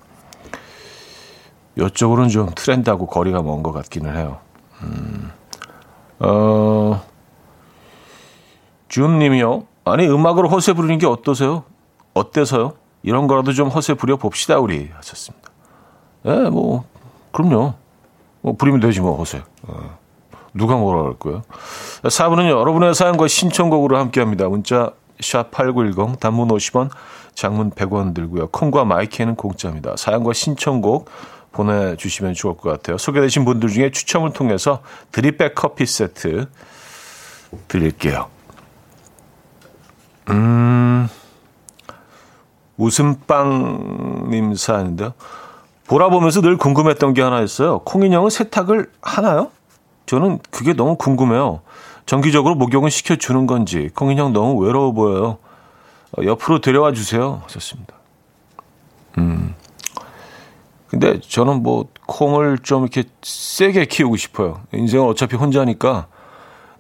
이쪽으로는 좀 트렌드하고 거리가 먼 것 같기는 해요. 음. 어, 주음님이요. 아니 음악으로 허세 부르는 게 어떠세요? 어때서요? 이런 거라도 좀 허세 부려 봅시다 우리 하셨습니다. 예, 네, 뭐 그럼요. 뭐 부리면 되지 뭐 허세. 어. 누가 뭐라 그럴 거예요. 4부는 여러분의 사연과 신청곡으로 함께합니다. 문자 샵8910 단문 50원 장문 100원 들고요. 콩과 마이크는 공짜입니다. 사연과 신청곡 보내주시면 좋을 것 같아요. 소개되신 분들 중에 추첨을 통해서 드립백 커피 세트 드릴게요. 음, 웃음빵님 사연인데요. 보라 보면서 늘 궁금했던 게 하나 있어요. 콩인형은 세탁을 하나요? 저는 그게 너무 궁금해요. 정기적으로 목욕은 시켜주는 건지 콩인형 너무 외로워 보여요. 어, 옆으로 데려와 주세요. 하셨습니다. 음. 근데 저는 뭐 콩을 좀 이렇게 세게 키우고 싶어요. 인생은 어차피 혼자니까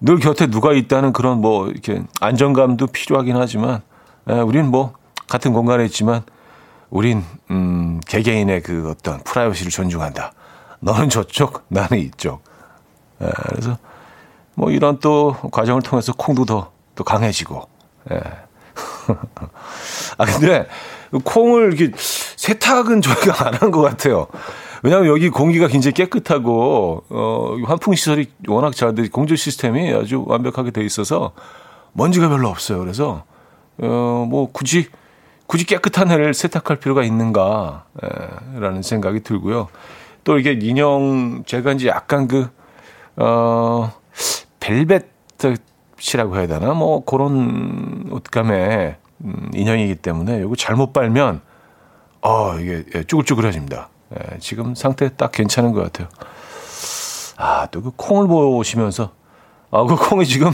늘 곁에 누가 있다는 그런 뭐 이렇게 안정감도 필요하긴 하지만 에, 우린 뭐 같은 공간에 있지만 우린 음 개개인의 그 어떤 프라이버시를 존중한다. 너는 저쪽, 나는 이쪽. 에, 그래서 뭐 이런 또 과정을 통해서 콩도 더 또 강해지고. 예. <laughs> 아 근데 콩을 이렇게 세탁은 저희가 안 한 것 같아요. 왜냐하면 여기 공기가 굉장히 깨끗하고 어 환풍 시설이 워낙 잘 돼, 공조 시스템이 아주 완벽하게 돼 있어서 먼지가 별로 없어요. 그래서 어 뭐 굳이 굳이 깨끗한 해를 세탁할 필요가 있는가라는 예, 생각이 들고요. 또 이게 인형 제가 이제 약간 그 어, 벨벳이라고 해야 되나? 뭐, 그런 옷감의 음, 인형이기 때문에 이거 잘못 빨면, 어, 이게 예, 쭈글쭈글해집니다. 예, 지금 상태 딱 괜찮은 것 같아요. 아, 또 그 콩을 보시면서, 아, 그 콩이 지금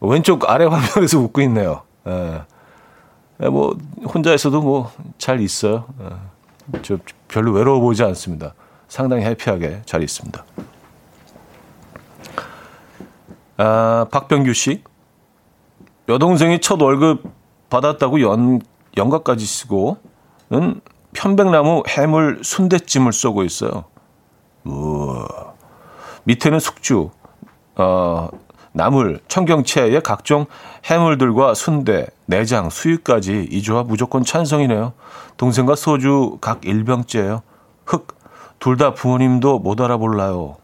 왼쪽 아래 화면에서 웃고 있네요. 예. 예, 뭐, 혼자에서도 뭐, 잘 있어요. 예. 저 별로 외로워 보이지 않습니다. 상당히 해피하게 잘 있습니다. 아, 박병규 씨. 여동생이 첫 월급 받았다고 연, 연가까지 쓰고는 편백나무 해물 순대찜을 쏘고 있어요. 우와. 밑에는 숙주, 어, 나물, 청경채에 각종 해물들과 순대, 내장, 수육까지 이 조합 무조건 찬성이네요. 동생과 소주 각 1병째예요. 흑, 둘 다 부모님도 못 알아볼라요.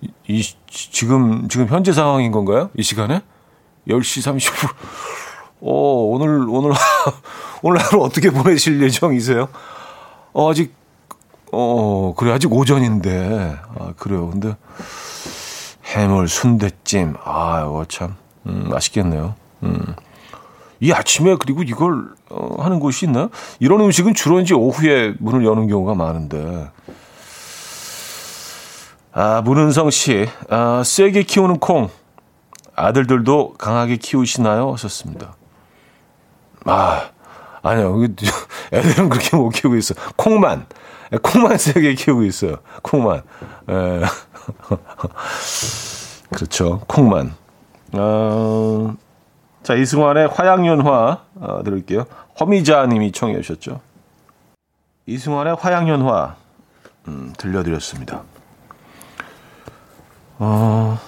이, 이, 지금, 지금 현재 상황인 건가요? 이 시간에? 10시 30분. 오, 오늘, 오늘, <laughs> 오늘 하루 어떻게 보내실 예정이세요? 어, 아직, 어, 그래, 아직 오전인데. 아, 그래요. 근데, 해물, 순대찜. 아, 이거 참, 음, 맛있겠네요. 음. 이 아침에 그리고 이걸 어, 하는 곳이 있나? 이런 음식은 주로 이제 오후에 문을 여는 경우가 많은데. 아, 문은성 씨, 아, 세게 키우는 콩. 아들들도 강하게 키우시나요? 하셨습니다. 아, 아니요. <laughs> 애들은 그렇게 못 키우고 있어. 콩만. 콩만 세게 키우고 있어요. 콩만. 에. <laughs> 그렇죠. 콩만. 어, 자, 이승환의 화양연화 어, 들을게요. 허미자 님이 청해 주셨죠. 이승환의 화양연화 음, 들려드렸습니다. 어,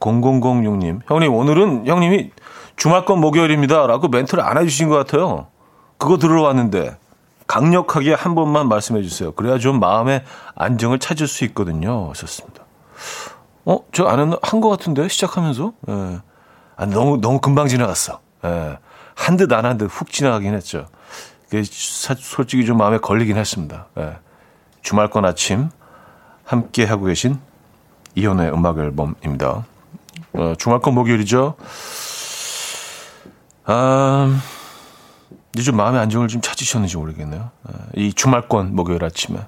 0006님. 형님, 오늘은 형님이 주말권 목요일입니다. 라고 멘트를 안 해주신 것 같아요. 그거 들으러 왔는데 강력하게 한 번만 말씀해 주세요. 그래야 좀 마음의 안정을 찾을 수 있거든요. 하셨습니다. 어, 저안한것 같은데 시작하면서. 예. 아, 너무 너무 금방 지나갔어. 예. 한 듯 안 한 듯 훅 지나가긴 했죠. 그게 솔직히 좀 마음에 걸리긴 했습니다. 예. 주말권 아침 함께 하고 계신 이혼의 음악 앨범입니다. 어, 주말권 목요일이죠. 아, 이제 좀 마음의 안정을 좀 찾으셨는지 모르겠네요. 예. 이 주말권 목요일 아침에.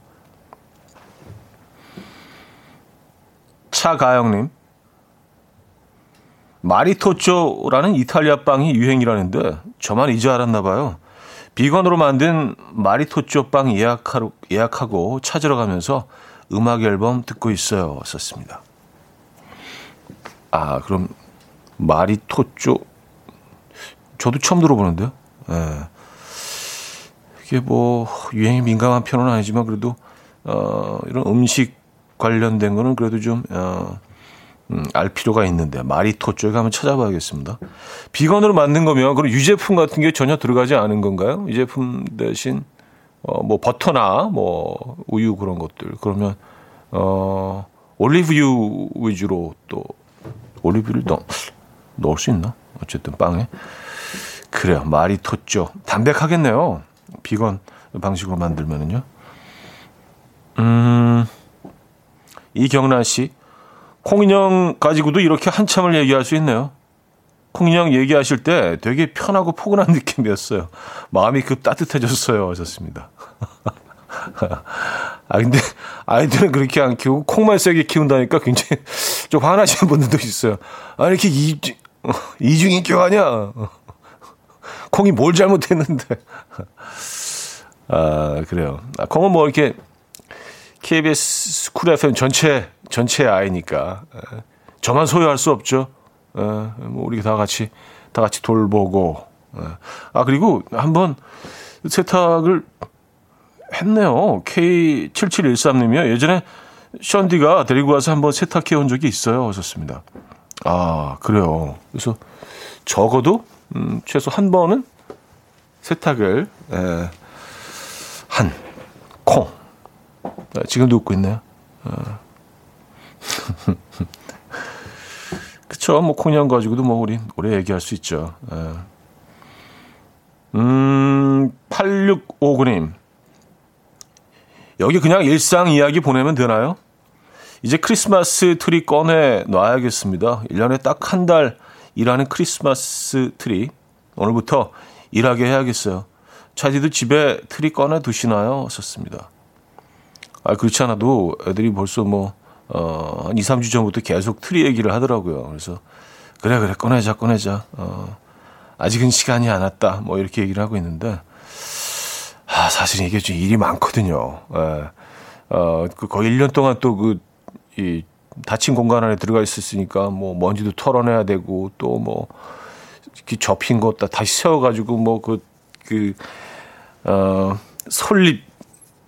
차가영님. 마리토쪼라는 이탈리아 빵이 유행이라는데 저만 이제 알았나 봐요. 비건으로 만든 마리토쪼 빵 예약하러, 예약하고 찾으러 가면서 음악 앨범 듣고 있어요. 썼습니다. 아, 그럼 마리토쪼 저도 처음 들어보는데요. 예. 이게 뭐 유행에 민감한 편은 아니지만 그래도 어 이런 음식 관련된 거는 그래도 좀 어, 음, 알 필요가 있는데 마리토 쪽에 한번 찾아봐야겠습니다. 비건으로 만든 거면 그럼 유제품 같은 게 전혀 들어가지 않은 건가요? 유제품 대신 어, 뭐 버터나 뭐 우유 그런 것들 그러면 어 올리브유 위주로 또 올리브유를 넣, 넣을 수 있나? 어쨌든 빵에 그래요 마리토죠 담백하겠네요. 비건 방식으로 만들면은요. 음. 이경란 씨, 콩인형 가지고도 이렇게 한참을 얘기할 수 있네요. 콩인형 얘기하실 때 되게 편하고 포근한 <laughs> 느낌이었어요. 마음이 급 따뜻해졌어요. 하셨습니다. <laughs> 아, 근데 아이들은 그렇게 안 키우고 콩만 세게 키운다니까 굉장히 <laughs> 좀 화나시는 분들도 있어요. 아, 이렇게 이, 이중인격 아니야? 콩이 뭘 잘못했는데. <laughs> 아, 그래요. 아, 콩은 뭐 이렇게 KBS 쿨 FM 전체 전체 아이니까 저만 소유할 수 없죠. 뭐 우리 다 같이 다 같이 돌보고 아 그리고 한번 세탁을 했네요. K7713님이요. 예전에 션디가 데리고 와서 한번 세탁해 온 적이 있어요. 하셨습니다. 아, 그래요. 그래서 적어도, 음, 최소 한 번은 세탁을, 에, 한, 콩, 아, 지금도 웃고 있네요. 어. <laughs> 그쵸. 뭐, 콩냥 가지고도 뭐, 우리 오래 얘기할 수 있죠. 예. 음, 8659님. 여기 그냥 일상 이야기 보내면 되나요? 이제 크리스마스 트리 꺼내 놔야겠습니다. 1년에 딱 한 달 일하는 크리스마스 트리. 오늘부터 일하게 해야겠어요. 차디도 집에 트리 꺼내 두시나요? 썼습니다. 아, 그렇지 않아도 애들이 벌써 뭐, 어, 한 2, 3주 전부터 계속 트리 얘기를 하더라고요. 그래서, 그래, 그래, 꺼내자, 꺼내자. 어, 아직은 시간이 안 왔다. 뭐, 이렇게 얘기를 하고 있는데, 아, 사실 이게 좀 일이 많거든요. 예. 어, 그 거의 1년 동안 또 그, 이, 닫힌 공간 안에 들어가 있었으니까, 뭐, 먼지도 털어내야 되고, 또 뭐, 이렇게 접힌 것 다 다시 세워가지고, 뭐, 그, 그, 어, 솔잎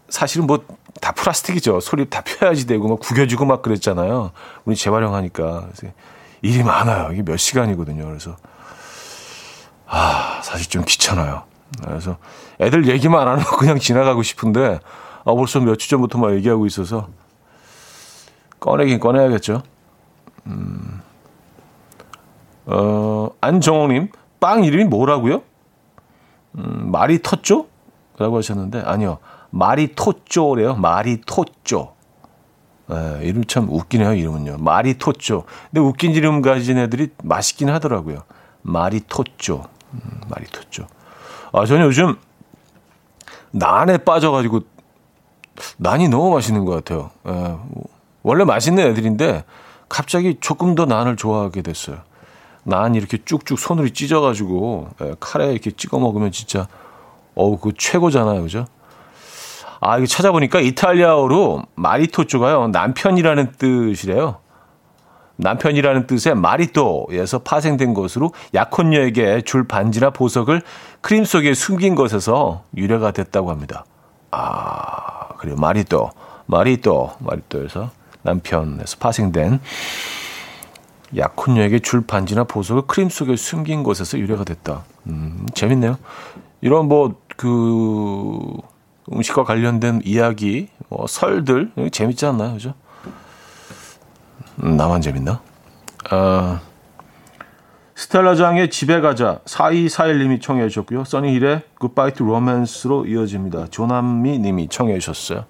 사실은 뭐 다 플라스틱이죠. 솔잎 다 펴야지 되고 막 구겨지고 막 그랬잖아요. 우리 재활용하니까 그래서 일이 많아요. 이게 몇 시간이거든요. 그래서 아 사실 좀 귀찮아요. 그래서 애들 얘기만 안 하고 <laughs> 그냥 지나가고 싶은데 아 벌써 며칠 전부터 막 얘기하고 있어서 꺼내긴 꺼내야겠죠. 음. 어, 안정호님, 빵 이름이 뭐라고요? 음, 마리토쪼? 라고 하셨는데, 아니요. 마리토쪼래요. 마리토쪼. 에, 이름 참 웃기네요, 이름은요. 마리토쪼. 근데 웃긴 이름 가진 애들이 맛있긴 하더라고요. 마리토쪼. 음, 마리토쪼. 아, 저는 요즘 난에 빠져가지고, 난이 너무 맛있는 것 같아요. 에, 원래 맛있는 애들인데, 갑자기 조금 더 난을 좋아하게 됐어요. 난 이렇게 쭉쭉 손으로 찢어가지고 예, 카레에 이렇게 찍어 먹으면 진짜 어우 그 최고잖아요, 그죠? 아 이거 찾아보니까 이탈리아어로 마리토쪼가요 남편이라는 뜻이래요. 남편이라는 뜻의 마리토에서 파생된 것으로 약혼녀에게 줄 반지나 보석을 크림 속에 숨긴 것에서 유래가 됐다고 합니다. 아 그래요 마리토, 마리토, 마리토에서 남편에서 파생된 약혼녀에게 줄 반지나 보석을 크림 속에 숨긴 곳에서 유래가 됐다. 음, 재밌네요. 이런 뭐, 그, 음식과 관련된 이야기, 뭐, 설들, 재밌지 않나요? 그죠? 음, 나만 재밌나? 아, 스텔라장의 집에 가자 4241님이 청해 주셨고요. 써니힐의 Goodbye to Romance로 이어집니다. 조남미 님이 청해 주셨어요.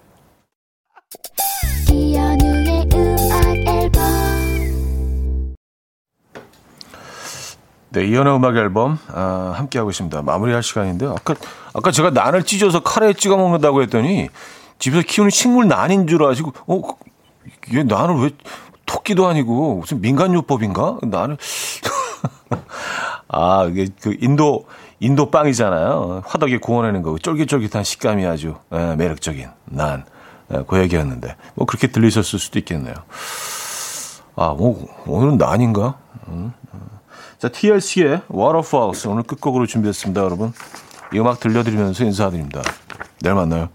네, 이현우의 음악 앨범 아, 함께 하고 있습니다. 마무리할 시간인데 아까 아까 제가 난을 찢어서 카레에 찍어 먹는다고 했더니 집에서 키우는 식물 난인 줄 아시고 어 이게 난을 왜 토끼도 아니고 무슨 민간요법인가? 나는 <laughs> 아 이게 그 인도 인도 빵이잖아요. 화덕에 구워내는 거 쫄깃쫄깃한 식감이 아주 예, 매력적인 난. 예, 그 얘기였는데 뭐 그렇게 들리셨을 수도 있겠네요. 아, 뭐 오늘은 난인가? 음. 자, TLC의 Waterfalls 오늘 끝곡으로 준비했습니다, 여러분. 이 음악 들려드리면서 인사드립니다. 내일 만나요.